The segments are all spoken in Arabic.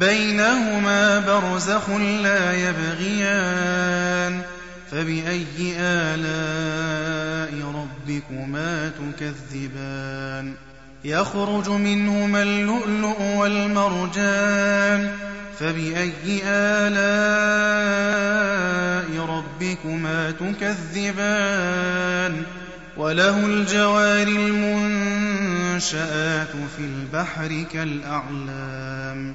بينهما برزخ لا يبغيان فبأي آلاء ربكما تكذبان يخرج منهما اللؤلؤ والمرجان فبأي آلاء ربكما تكذبان وله الجوار المنشآت في البحر كالأعلام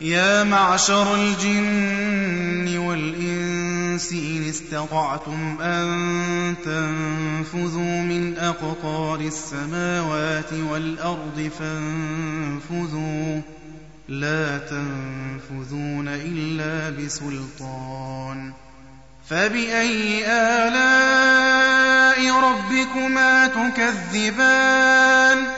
يا معشر الجن والإنس إن استطعتم أن تنفذوا من أقطار السماوات والأرض فانفذوا. لا تنفذون إلا بسلطان. فبأي آلاء ربكما تكذبان؟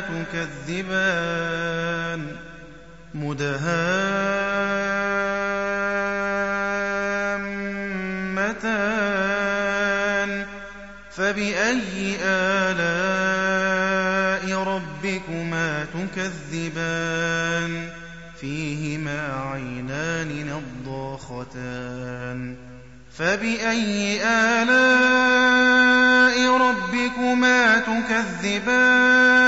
تكذبان مدهامتان فبأي آلاء ربكما تكذبان؟ فيهما عينان نضاختان. فبأي آلاء ربكما تكذبان؟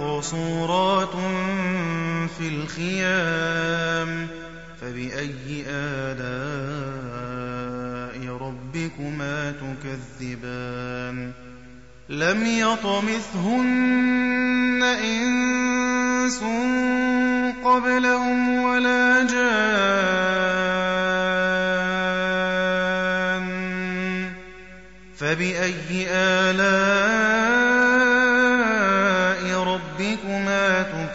مقصورات في الخيام فبأي آلاء ربكما تكذبان لم يطمثهن إنس قبلهم ولا جان فبأي آلاء